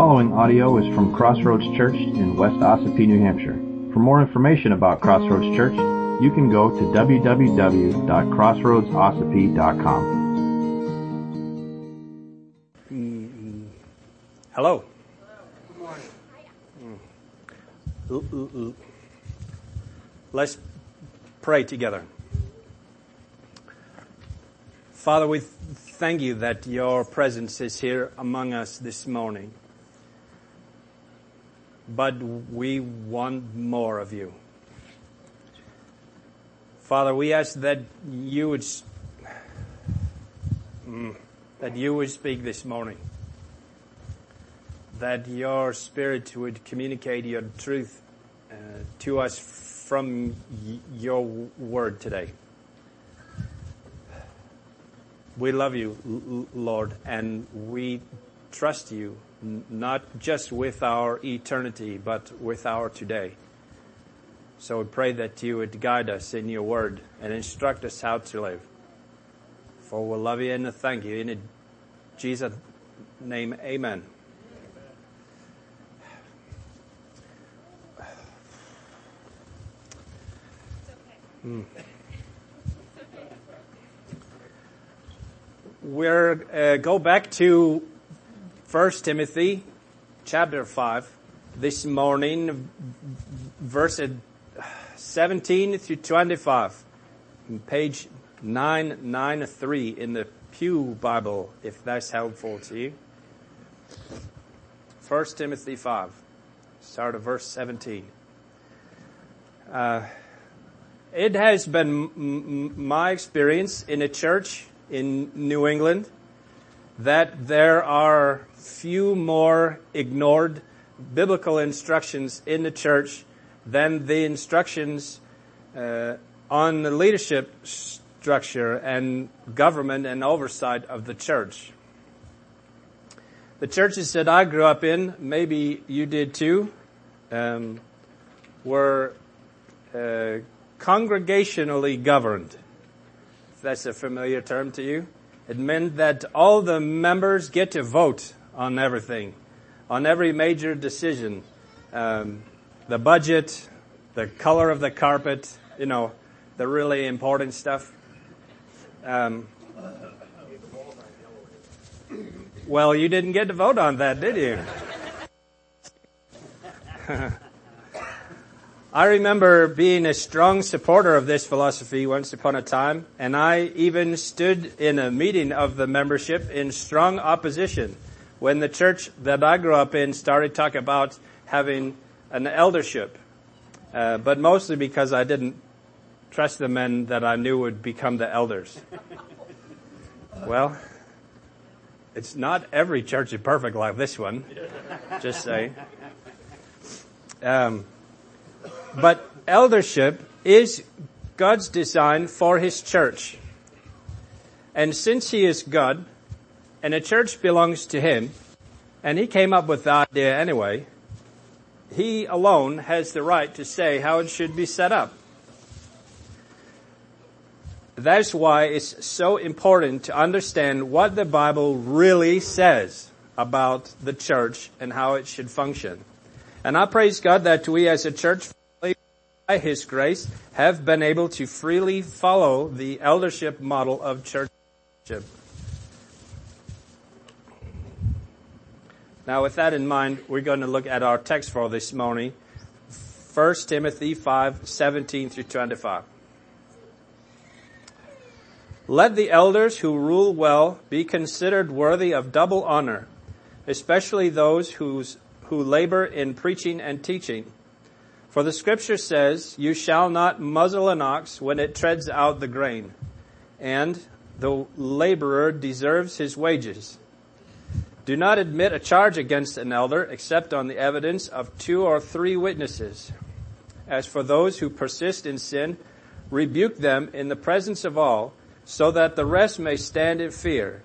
following audio is from Crossroads Church in West Ossipee, New Hampshire. For more information about Crossroads Church, you can go to www.crossroadsossipee.com. Hello. Good morning. Mm. Let's pray together. Father, we thank you that your presence is here among us this morning. But we want more of you. Father, we ask that you would, mm, that you would speak this morning. That your spirit would communicate your truth uh, to us from y- your word today. We love you, Lord, and we trust you not just with our eternity, but with our today. So we pray that you would guide us in your word and instruct us how to live. For we love you and thank you. In Jesus' name, amen. Hmm. We're uh, go back to First Timothy chapter five this morning, verses 17 through 25, page 993 in the Pew Bible, if that's helpful to you. First Timothy 5, start of verse 17. Uh, it has been m- my experience in a church in New England that there are few more ignored biblical instructions in the church than the instructions uh, on the leadership structure and government and oversight of the church. The churches that I grew up in, maybe you did too, um, were uh, congregationally governed. If that's a familiar term to you. It meant that all the members get to vote on everything, on every major decision. Um, the budget, the color of the carpet, you know, the really important stuff. Um, well, you didn't get to vote on that, did you? I remember being a strong supporter of this philosophy once upon a time, and I even stood in a meeting of the membership in strong opposition when the church that I grew up in started talking about having an eldership, uh, but mostly because I didn't trust the men that I knew would become the elders. well, it's not every church is perfect like this one. Just saying. Um, but eldership is God's design for His church. And since He is God, and a church belongs to Him, and He came up with the idea anyway, he alone has the right to say how it should be set up. That's why it's so important to understand what the Bible really says about the church and how it should function. And I praise God that we as a church, by His grace, have been able to freely follow the eldership model of churchship. Now with that in mind, we're going to look at our text for this morning. 1 Timothy 5, 17 through 25. Let the elders who rule well be considered worthy of double honor, especially those whose, who labor in preaching and teaching. For the scripture says, you shall not muzzle an ox when it treads out the grain, and the laborer deserves his wages. Do not admit a charge against an elder except on the evidence of two or three witnesses. As for those who persist in sin, rebuke them in the presence of all, so that the rest may stand in fear.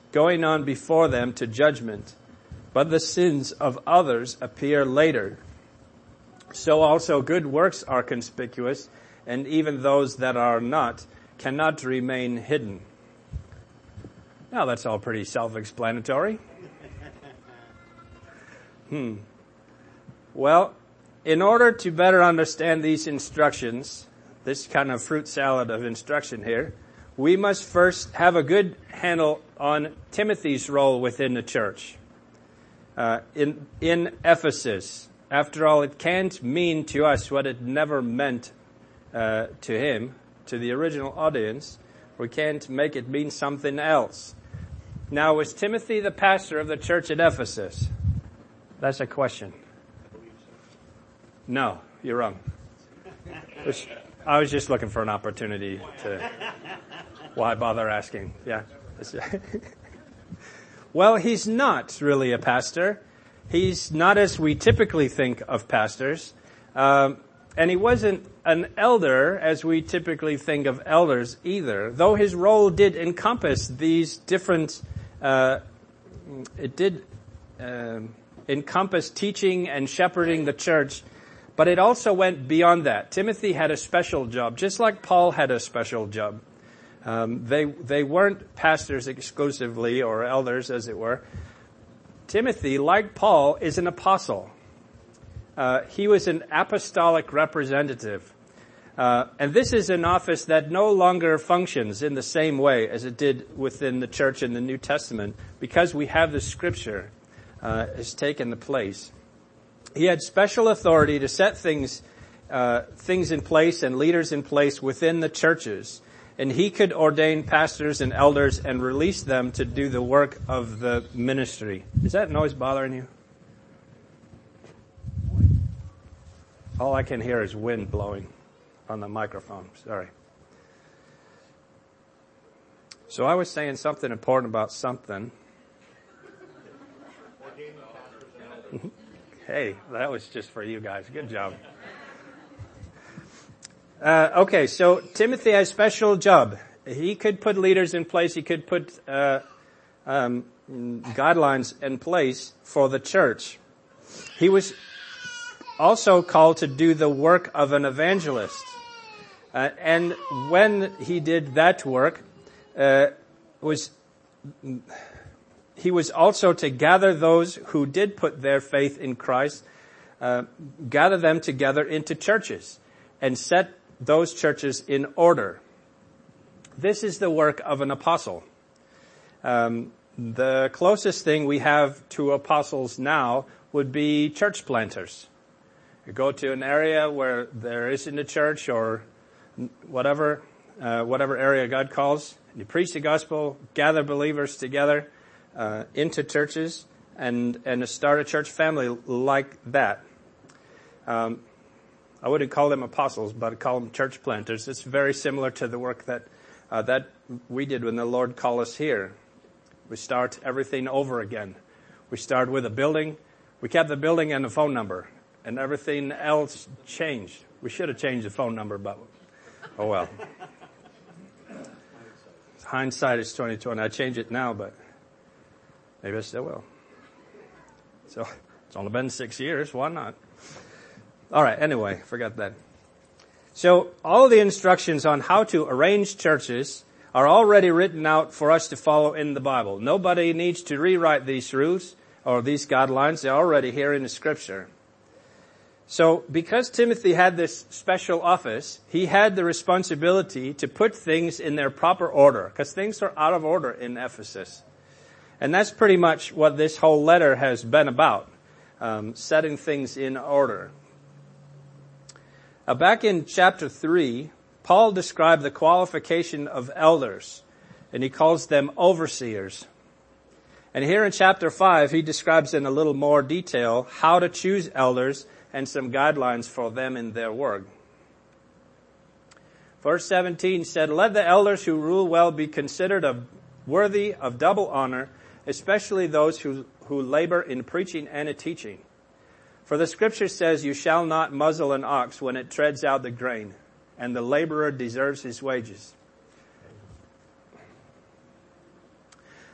going on before them to judgment, but the sins of others appear later. So also good works are conspicuous, and even those that are not cannot remain hidden. Now that's all pretty self-explanatory. Hmm. Well, in order to better understand these instructions, this kind of fruit salad of instruction here, we must first have a good handle on Timothy's role within the church. Uh, in, in Ephesus, after all, it can't mean to us what it never meant uh, to him, to the original audience. We can't make it mean something else. Now, was Timothy the pastor of the church at Ephesus? That's a question. No, you're wrong. I was just looking for an opportunity to. Why bother asking? Yeah. well, he's not really a pastor. He's not as we typically think of pastors. Um, and he wasn't an elder as we typically think of elders either, though his role did encompass these different, uh, it did uh, encompass teaching and shepherding the church but it also went beyond that. Timothy had a special job, just like Paul had a special job. Um, they they weren't pastors exclusively or elders, as it were. Timothy, like Paul, is an apostle. Uh, he was an apostolic representative. Uh, and this is an office that no longer functions in the same way as it did within the church in the New Testament because we have the scripture uh, has taken the place he had special authority to set things, uh, things in place and leaders in place within the churches. And he could ordain pastors and elders and release them to do the work of the ministry. Is that noise bothering you? All I can hear is wind blowing on the microphone. Sorry. So I was saying something important about something. Hey, that was just for you guys. Good job. Uh, okay, so Timothy has special job. He could put leaders in place. He could put uh, um, guidelines in place for the church. He was also called to do the work of an evangelist. Uh, and when he did that work, uh, was he was also to gather those who did put their faith in Christ, uh, gather them together into churches and set those churches in order. This is the work of an apostle. Um, the closest thing we have to apostles now would be church planters. You go to an area where there isn't a church or whatever, uh, whatever area God calls. You preach the gospel, gather believers together, uh, into churches and and start a church family like that. Um, I wouldn't call them apostles, but I'd call them church planters. It's very similar to the work that uh, that we did when the Lord called us here. We start everything over again. We start with a building. We kept the building and the phone number, and everything else changed. We should have changed the phone number, but oh well. Hindsight is twenty twenty. I change it now, but Maybe I still will. So it's only been six years. Why not? All right. Anyway, forget that. So all the instructions on how to arrange churches are already written out for us to follow in the Bible. Nobody needs to rewrite these rules or these guidelines. They're already here in the scripture. So because Timothy had this special office, he had the responsibility to put things in their proper order because things are out of order in Ephesus. And that's pretty much what this whole letter has been about, um, setting things in order. Uh, back in chapter 3, Paul described the qualification of elders, and he calls them overseers. And here in chapter 5, he describes in a little more detail how to choose elders and some guidelines for them in their work. Verse 17 said, Let the elders who rule well be considered of worthy of double honor, especially those who, who labor in preaching and in teaching. For the scripture says, you shall not muzzle an ox when it treads out the grain, and the laborer deserves his wages.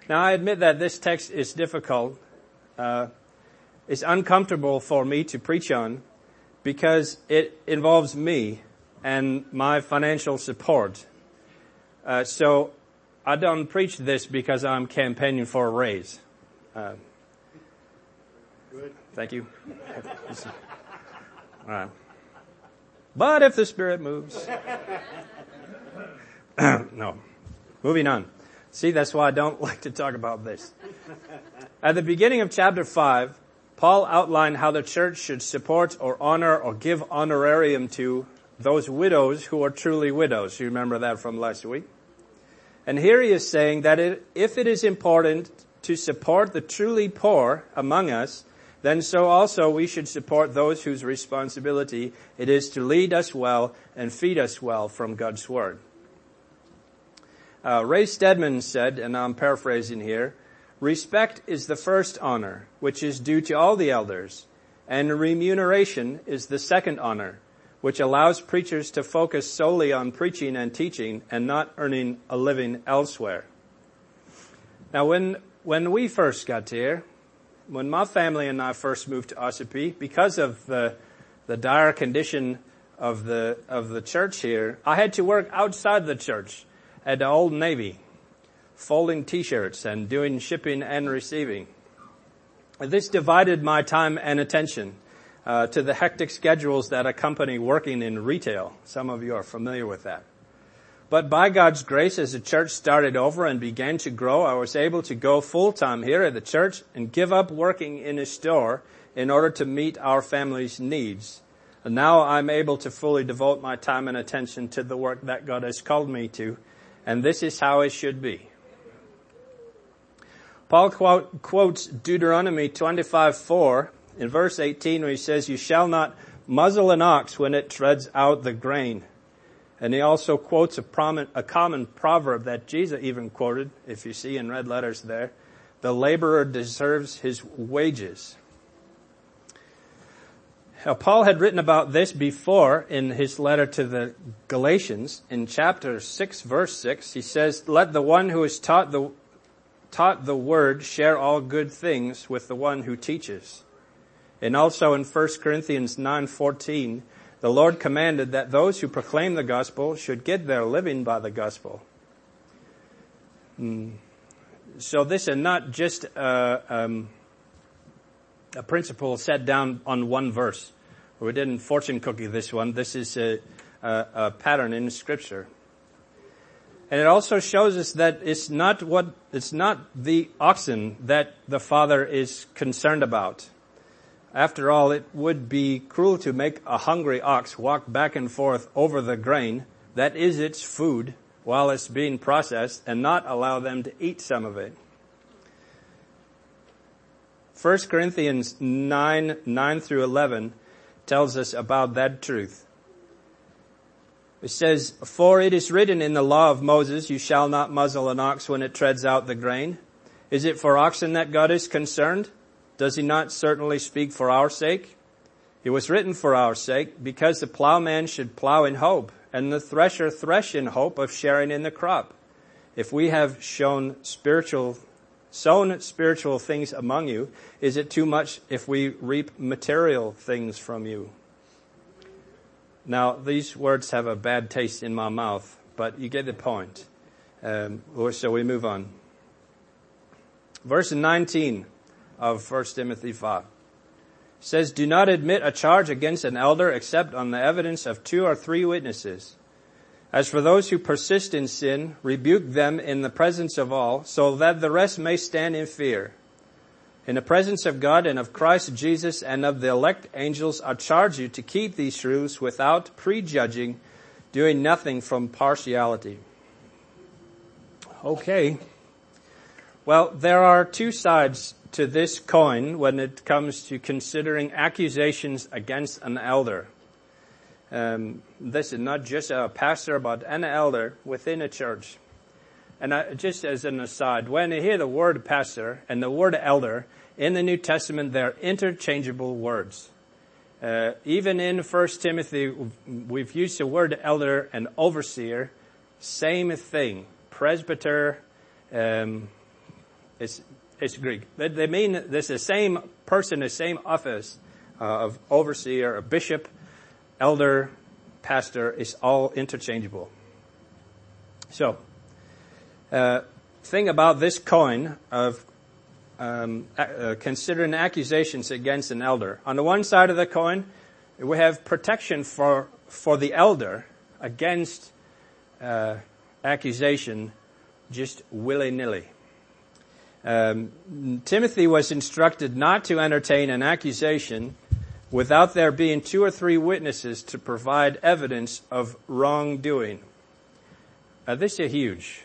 Now I admit that this text is difficult. Uh, it's uncomfortable for me to preach on because it involves me and my financial support. Uh, so I don't preach this because I'm campaigning for a raise. Uh. Thank you. All right. But if the Spirit moves. no. Moving on. See, that's why I don't like to talk about this. At the beginning of chapter 5, Paul outlined how the church should support or honor or give honorarium to those widows who are truly widows. You remember that from last week? And here he is saying that it, if it is important to support the truly poor among us, then so also we should support those whose responsibility it is to lead us well and feed us well from God's Word. Uh, Ray Stedman said, and I'm paraphrasing here, respect is the first honor, which is due to all the elders, and remuneration is the second honor, which allows preachers to focus solely on preaching and teaching and not earning a living elsewhere. Now when, when we first got here, when my family and I first moved to Ossipee, because of the, the dire condition of the, of the church here, I had to work outside the church at the Old Navy, folding t-shirts and doing shipping and receiving. This divided my time and attention uh, to the hectic schedules that accompany working in retail. Some of you are familiar with that. But by God's grace, as the church started over and began to grow, I was able to go full time here at the church and give up working in a store in order to meet our family's needs. And now I'm able to fully devote my time and attention to the work that God has called me to. And this is how it should be. Paul quote, quotes Deuteronomy 25:4 in verse 18 where he says, you shall not muzzle an ox when it treads out the grain. And he also quotes a, prominent, a common proverb that Jesus even quoted, if you see in red letters there. The laborer deserves his wages. Now, Paul had written about this before in his letter to the Galatians in chapter 6 verse 6. He says, let the one who is taught the, taught the word share all good things with the one who teaches. And also in 1 Corinthians 9:14, the Lord commanded that those who proclaim the gospel should get their living by the gospel. Mm. So this is not just a, um, a principle set down on one verse. We didn't fortune cookie this one. This is a, a, a pattern in Scripture. And it also shows us that it's not what, it's not the oxen that the Father is concerned about. After all, it would be cruel to make a hungry ox walk back and forth over the grain that is its food while it's being processed and not allow them to eat some of it. 1 Corinthians 9, 9 through 11 tells us about that truth. It says, For it is written in the law of Moses, you shall not muzzle an ox when it treads out the grain. Is it for oxen that God is concerned? Does he not certainly speak for our sake? It was written for our sake, because the plowman should plow in hope, and the thresher thresh in hope of sharing in the crop. If we have shown spiritual, sown spiritual things among you, is it too much if we reap material things from you? Now, these words have a bad taste in my mouth, but you get the point. Um, so we move on. Verse 19 of 1 Timothy 5 says, Do not admit a charge against an elder except on the evidence of two or three witnesses. As for those who persist in sin, rebuke them in the presence of all, so that the rest may stand in fear. In the presence of God and of Christ Jesus and of the elect angels, I charge you to keep these truths without prejudging, doing nothing from partiality. Okay. Well, there are two sides to this coin when it comes to considering accusations against an elder. Um, this is not just a pastor, but an elder within a church. And I, just as an aside, when you hear the word pastor and the word elder in the New Testament, they're interchangeable words. Uh, even in 1 Timothy, we've used the word elder and overseer, same thing. Presbyter, um, it's, it's Greek. They, they mean this is the same person, the same office uh, of overseer, a bishop, elder, pastor is all interchangeable. So, uh, thing about this coin of um, uh, considering accusations against an elder. On the one side of the coin, we have protection for for the elder against uh, accusation just willy nilly. Um, Timothy was instructed not to entertain an accusation without there being two or three witnesses to provide evidence of wrongdoing. Uh, this is huge.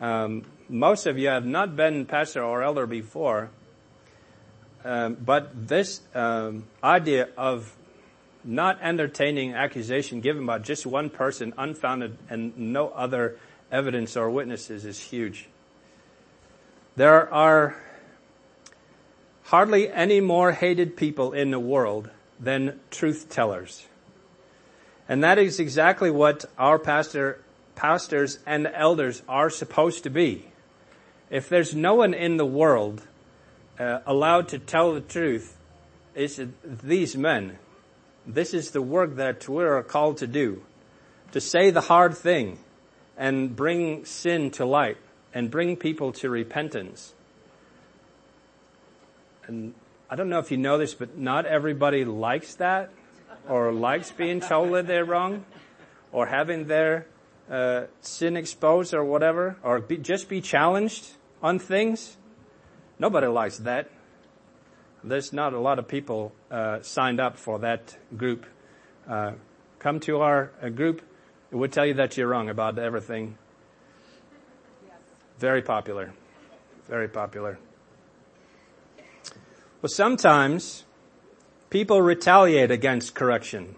Um, most of you have not been pastor or elder before, um, but this um, idea of not entertaining accusation given by just one person, unfounded, and no other evidence or witnesses is huge. There are hardly any more hated people in the world than truth tellers. And that is exactly what our pastor, pastors and elders are supposed to be. If there's no one in the world uh, allowed to tell the truth, it's these men. This is the work that we are called to do. To say the hard thing and bring sin to light and bring people to repentance. And I don't know if you know this, but not everybody likes that or likes being told that they're wrong or having their uh, sin exposed or whatever or be, just be challenged on things. Nobody likes that. There's not a lot of people uh, signed up for that group. Uh, come to our uh, group. It will tell you that you're wrong about everything. Very popular. Very popular. Well, sometimes people retaliate against correction.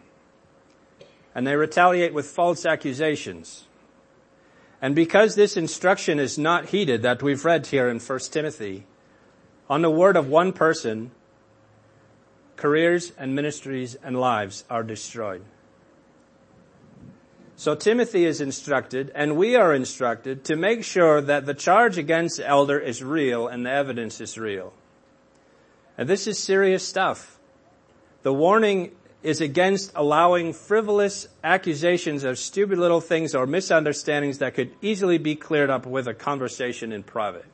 And they retaliate with false accusations. And because this instruction is not heeded that we've read here in 1 Timothy, on the word of one person, careers and ministries and lives are destroyed. So Timothy is instructed, and we are instructed, to make sure that the charge against the elder is real and the evidence is real. And this is serious stuff. The warning is against allowing frivolous accusations of stupid little things or misunderstandings that could easily be cleared up with a conversation in private.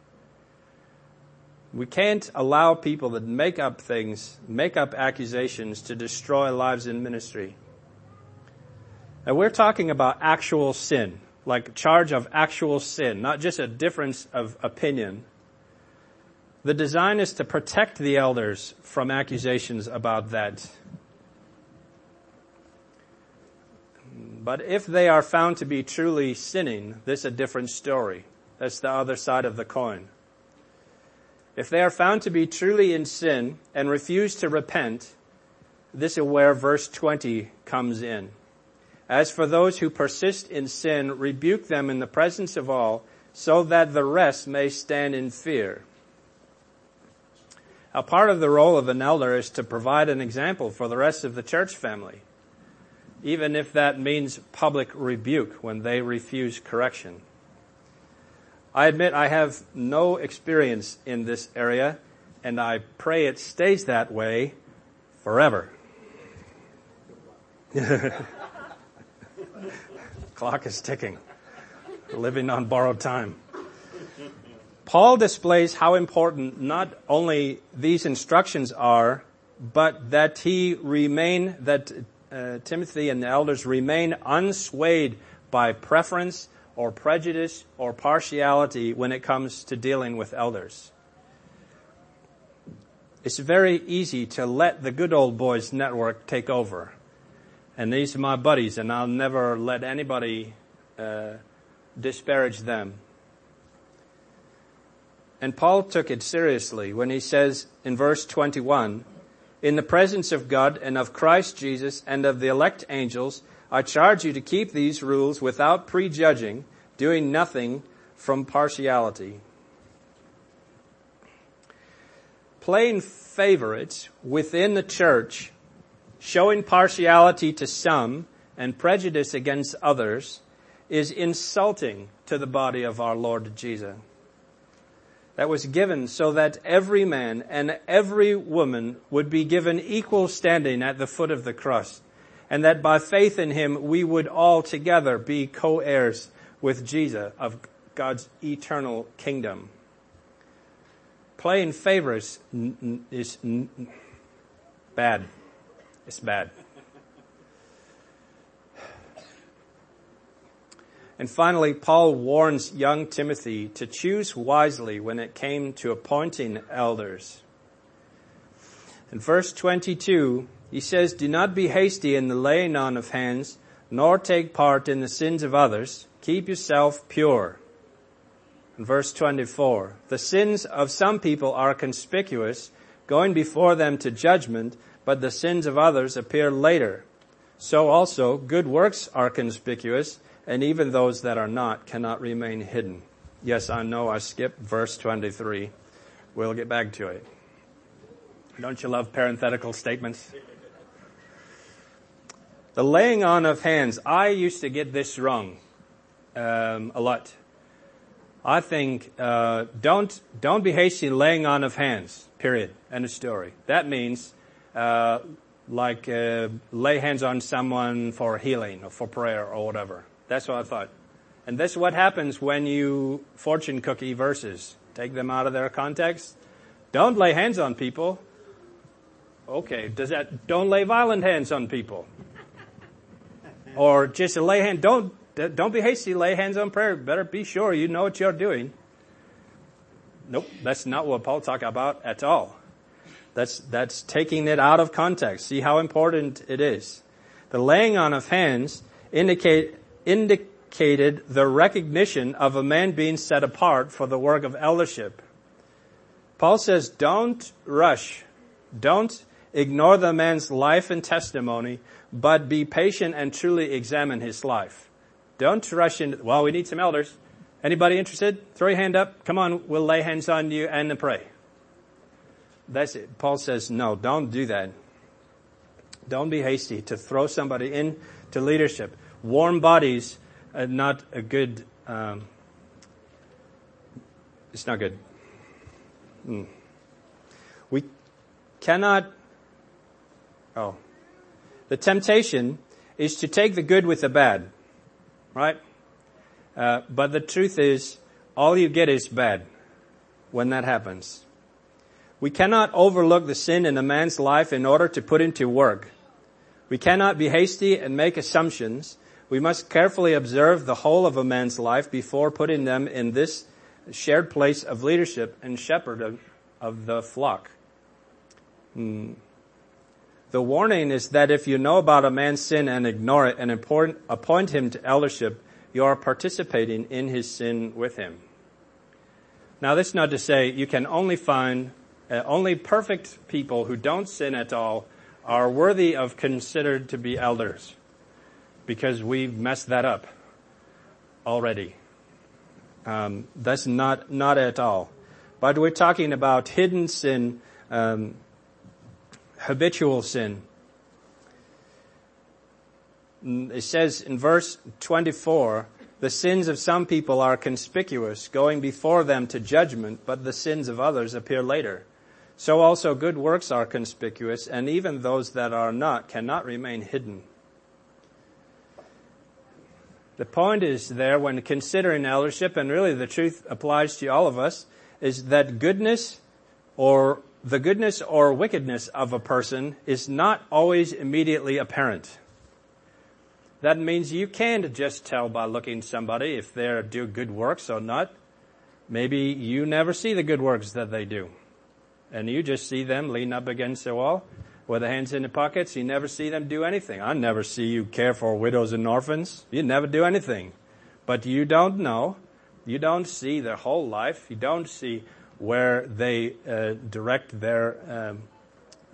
We can't allow people that make up things, make up accusations to destroy lives in ministry. And we're talking about actual sin, like charge of actual sin, not just a difference of opinion. The design is to protect the elders from accusations about that But if they are found to be truly sinning, this is a different story. That's the other side of the coin. If they are found to be truly in sin and refuse to repent, this is where verse 20 comes in. As for those who persist in sin, rebuke them in the presence of all, so that the rest may stand in fear. A part of the role of an elder is to provide an example for the rest of the church family even if that means public rebuke when they refuse correction. I admit I have no experience in this area, and I pray it stays that way forever. Clock is ticking. Living on borrowed time. Paul displays how important not only these instructions are, but that he remain, that uh, Timothy and the elders remain unswayed by preference or prejudice or partiality when it comes to dealing with elders. It's very easy to let the good old boys network take over. And these are my buddies and I'll never let anybody uh, disparage them. And Paul took it seriously when he says in verse 21, in the presence of God and of Christ Jesus and of the elect angels, I charge you to keep these rules without prejudging, doing nothing from partiality. Playing favorites within the church showing partiality to some and prejudice against others is insulting to the body of our Lord Jesus. That was given so that every man and every woman would be given equal standing at the foot of the cross and that by faith in him we would all together be co-heirs with Jesus of God's eternal kingdom. Playing favorites is bad. It's bad. And finally, Paul warns young Timothy to choose wisely when it came to appointing elders. In verse 22, he says, Do not be hasty in the laying on of hands, nor take part in the sins of others. Keep yourself pure. In verse 24, the sins of some people are conspicuous, going before them to judgment, but the sins of others appear later. So also, good works are conspicuous, and even those that are not cannot remain hidden. Yes, I know I skipped verse 23. We'll get back to it. Don't you love parenthetical statements? The laying on of hands. I used to get this wrong um, a lot. I think uh, don't don't be hasty in laying on of hands. Period. End of story. That means like uh, lay hands on someone for healing or for prayer or whatever. That's what I thought. And this is what happens when you fortune cookie verses. Take them out of their context. Don't lay hands on people. Okay, does that, don't lay violent hands on people. Or just lay hand, don't, don't be hasty, lay hands on prayer. Better be sure you know what you're doing. Nope, that's not what Paul talked about at all. That's, that's taking it out of context. See how important it is. The laying on of hands indicate, indicated the recognition of a man being set apart for the work of eldership. Paul says, don't rush. Don't ignore the man's life and testimony, but be patient and truly examine his life. Don't rush in. Well, we need some elders. Anybody interested? Throw your hand up. Come on, we'll lay hands on you and pray. That's it. Paul says, no, don't do that. Don't be hasty to throw somebody into leadership. Warm bodies are not a good, um, it's not good. Mm. We cannot, oh, the temptation is to take the good with the bad, right? Uh, but the truth is, all you get is bad when that happens. We cannot overlook the sin in a man's life in order to put him to work. We cannot be hasty and make assumptions. We must carefully observe the whole of a man's life before putting them in this shared place of leadership and shepherd of, of the flock. Hmm. The warning is that if you know about a man's sin and ignore it and appoint him to eldership, you are participating in his sin with him. Now, this is not to say you can only find uh, only perfect people who don't sin at all are worthy of considered to be elders because we've messed that up already. Um, that's not not at all. But we're talking about hidden sin, um, habitual sin. Mm, it says in verse 24, the sins of some people are conspicuous, going before them to judgment, but the sins of others appear later. So also good works are conspicuous, and even those that are not cannot remain hidden. The point is there when considering eldership, and really the truth applies to all of us, is that goodness or the goodness or wickedness of a person is not always immediately apparent. That means you can't just tell by looking somebody if they do good works or not. Maybe you never see the good works that they do. And you just see them lean up against the wall with their hands in their pockets. You never see them do anything. I never see you care for widows and orphans. You never do anything. But you don't know. You don't see their whole life. You don't see where they uh, direct their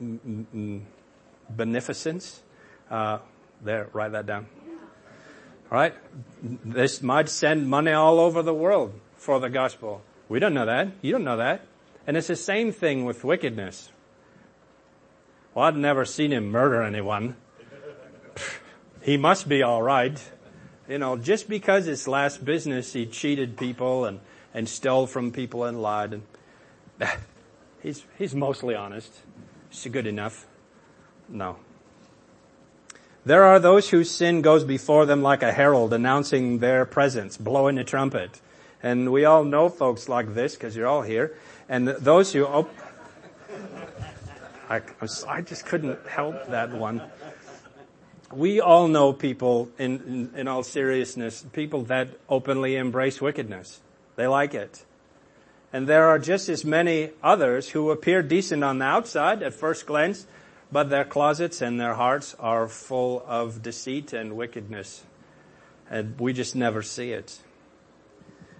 um, beneficence. Uh, there, write that down. All right? This might send money all over the world for the gospel. We don't know that. You don't know that. And it's the same thing with wickedness. Well, I'd never seen him murder anyone. he must be alright. You know, just because it's last business, he cheated people and, and stole from people and lied. And he's, he's mostly honest. Is good enough? No. There are those whose sin goes before them like a herald announcing their presence, blowing a trumpet. And we all know folks like this because you're all here. And those who, op- I, I just couldn't help that one. We all know people in, in, in all seriousness, people that openly embrace wickedness. They like it. And there are just as many others who appear decent on the outside at first glance, but their closets and their hearts are full of deceit and wickedness. And we just never see it.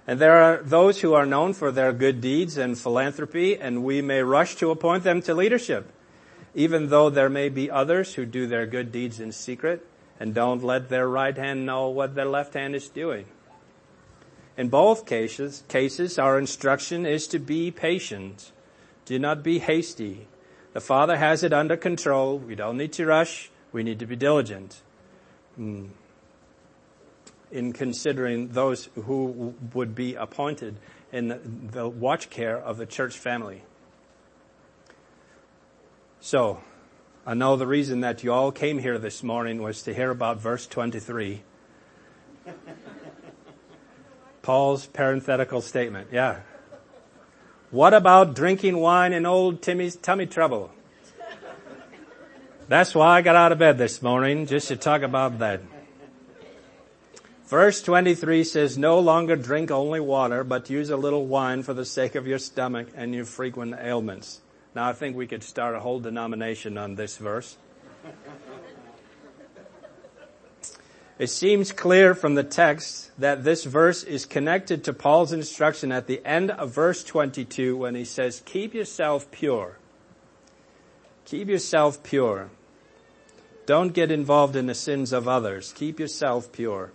And there are those who are known for their good deeds and philanthropy, and we may rush to appoint them to leadership, even though there may be others who do their good deeds in secret and don't let their right hand know what their left hand is doing. In both cases, cases, our instruction is to be patient. Do not be hasty. The Father has it under control. We don't need to rush. We need to be diligent mm. In considering those who would be appointed in the watch care of the church family. So, I know the reason that you all came here this morning was to hear about verse 23. Paul's parenthetical statement. Yeah. What about drinking wine and old Timmy's tummy trouble? That's why I got out of bed this morning, just to talk about that. Verse 23 says, no longer drink only water, but use a little wine for the sake of your stomach and your frequent ailments. Now I think we could start a whole denomination on this verse. It seems clear from the text that this verse is connected to Paul's instruction at the end of verse 22 when he says, keep yourself pure. Keep yourself pure. Don't get involved in the sins of others. Keep yourself pure.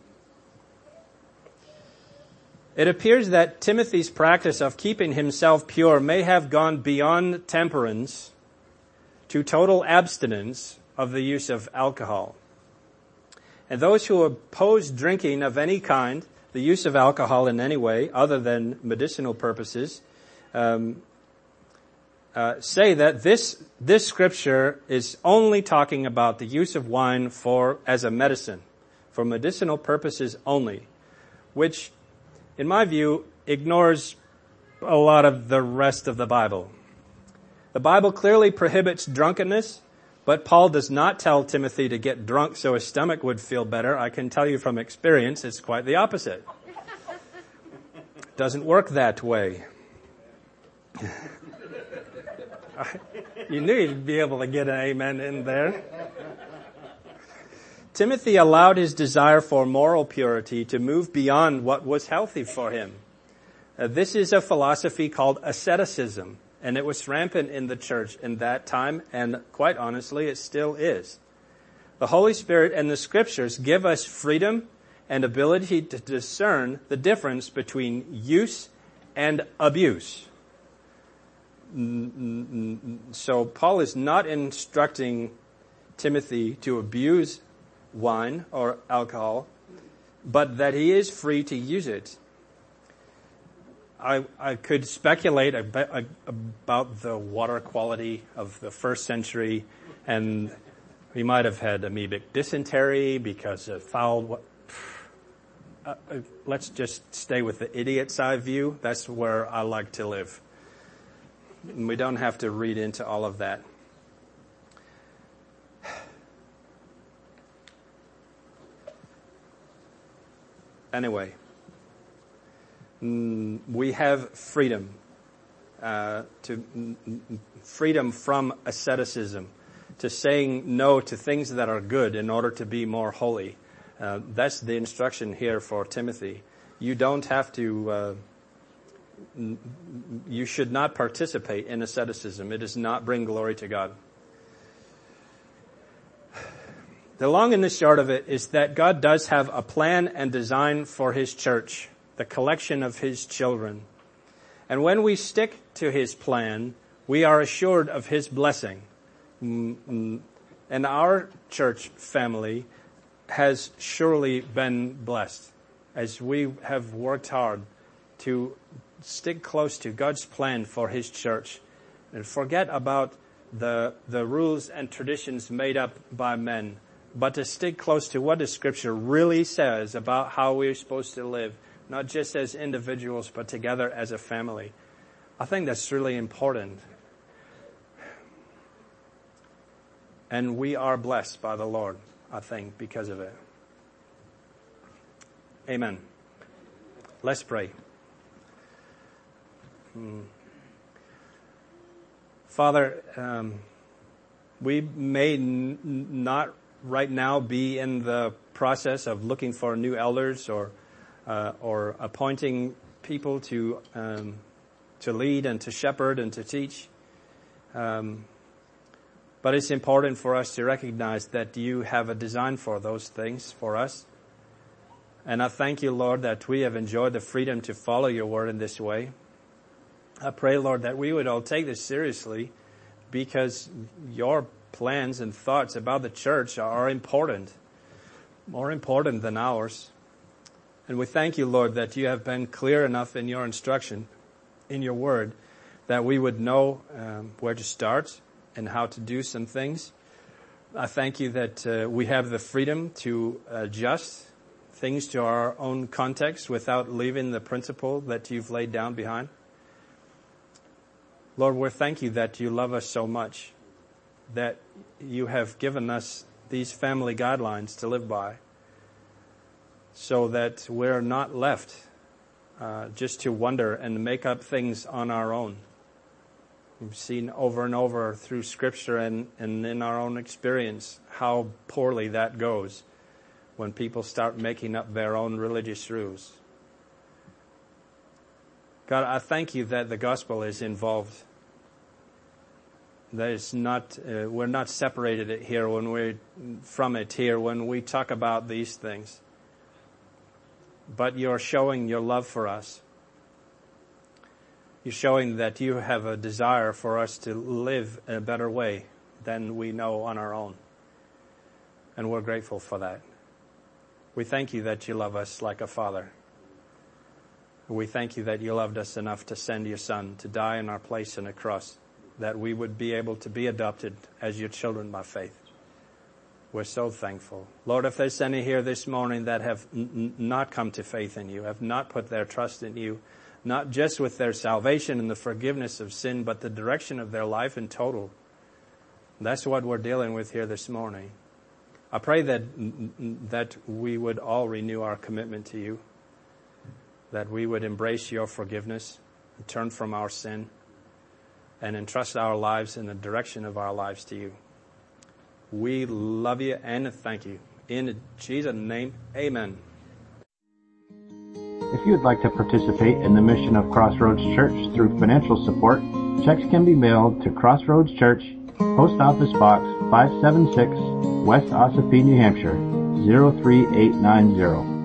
It appears that Timothy's practice of keeping himself pure may have gone beyond temperance to total abstinence of the use of alcohol. And those who oppose drinking of any kind, the use of alcohol in any way other than medicinal purposes, um, uh, say that this this scripture is only talking about the use of wine for as a medicine, for medicinal purposes only, which, in my view, ignores a lot of the rest of the Bible. The Bible clearly prohibits drunkenness but Paul does not tell Timothy to get drunk so his stomach would feel better. I can tell you from experience, it's quite the opposite. Doesn't work that way. you knew you'd be able to get an amen in there. Timothy allowed his desire for moral purity to move beyond what was healthy for him. Uh, this is a philosophy called asceticism. And it was rampant in the church in that time, and quite honestly, it still is. The Holy Spirit and the scriptures give us freedom and ability to discern the difference between use and abuse. So Paul is not instructing Timothy to abuse wine or alcohol, but that he is free to use it I, I could speculate about the water quality of the first century, and we might have had amoebic dysentery because of foul. Uh, uh, let's just stay with the idiot's eye view. That's where I like to live. We don't have to read into all of that. Anyway, Mm, we have freedom uh, to freedom from asceticism, to saying no to things that are good in order to be more holy. Uh, that's the instruction here for Timothy. You don't have to. Uh, you should not participate in asceticism. It does not bring glory to God. The long and the short of it is that God does have a plan and design for His church the collection of his children. And when we stick to his plan, we are assured of his blessing. and our church family has surely been blessed as we have worked hard to stick close to God's plan for His church and forget about the, the rules and traditions made up by men, but to stick close to what the scripture really says about how we're supposed to live, not just as individuals, but together as a family. I think that's really important. And we are blessed by the Lord, I think, because of it. Amen. Let's pray. Hmm. Father, um, we may n- not right now be in the process of looking for new elders or uh, or appointing people to um, to lead and to shepherd and to teach. Um, but it's important for us to recognize that you have a design for those things for us. And I thank you, Lord, that we have enjoyed the freedom to follow your word in this way. I pray, Lord, that we would all take this seriously because your plans and thoughts about the church are important, more important than ours. And we thank you, Lord, that you have been clear enough in your instruction, in your word, that we would know um, where to start and how to do some things. I thank you that uh, we have the freedom to adjust things to our own context without leaving the principle that you've laid down behind. Lord, we thank you that you love us so much, that you have given us these family guidelines to live by, so that we're not left uh, just to wonder and make up things on our own. We've seen over and over through scripture and, and in our own experience how poorly that goes when people start making up their own religious rules. God, I thank you that the gospel is involved that is not, uh, we're not separated here when we from it here when we talk about these things. But you're showing your love for us. You're showing that you have a desire for us to live in a better way than we know on our own. And we're grateful for that. We thank you that you love us like a father. We thank you that you loved us enough to send your son to die in our place on a cross that we would be able to be adopted as your children by faith. We're so thankful. Lord, if there's any here this morning that have n- not come to faith in you, have not put their trust in you, not just with their salvation and the forgiveness of sin, but the direction of their life in total. That's what we're dealing with here this morning. I pray that, that we would all renew our commitment to you, that we would embrace your forgiveness and turn from our sin and entrust our lives and the direction of our lives to you. We love you and thank you. In Jesus' name, amen. If you would like to participate in the mission of Crossroads Church through financial support, checks can be mailed to Crossroads Church, Post Office Box 576, West Ossipee, New Hampshire 03890.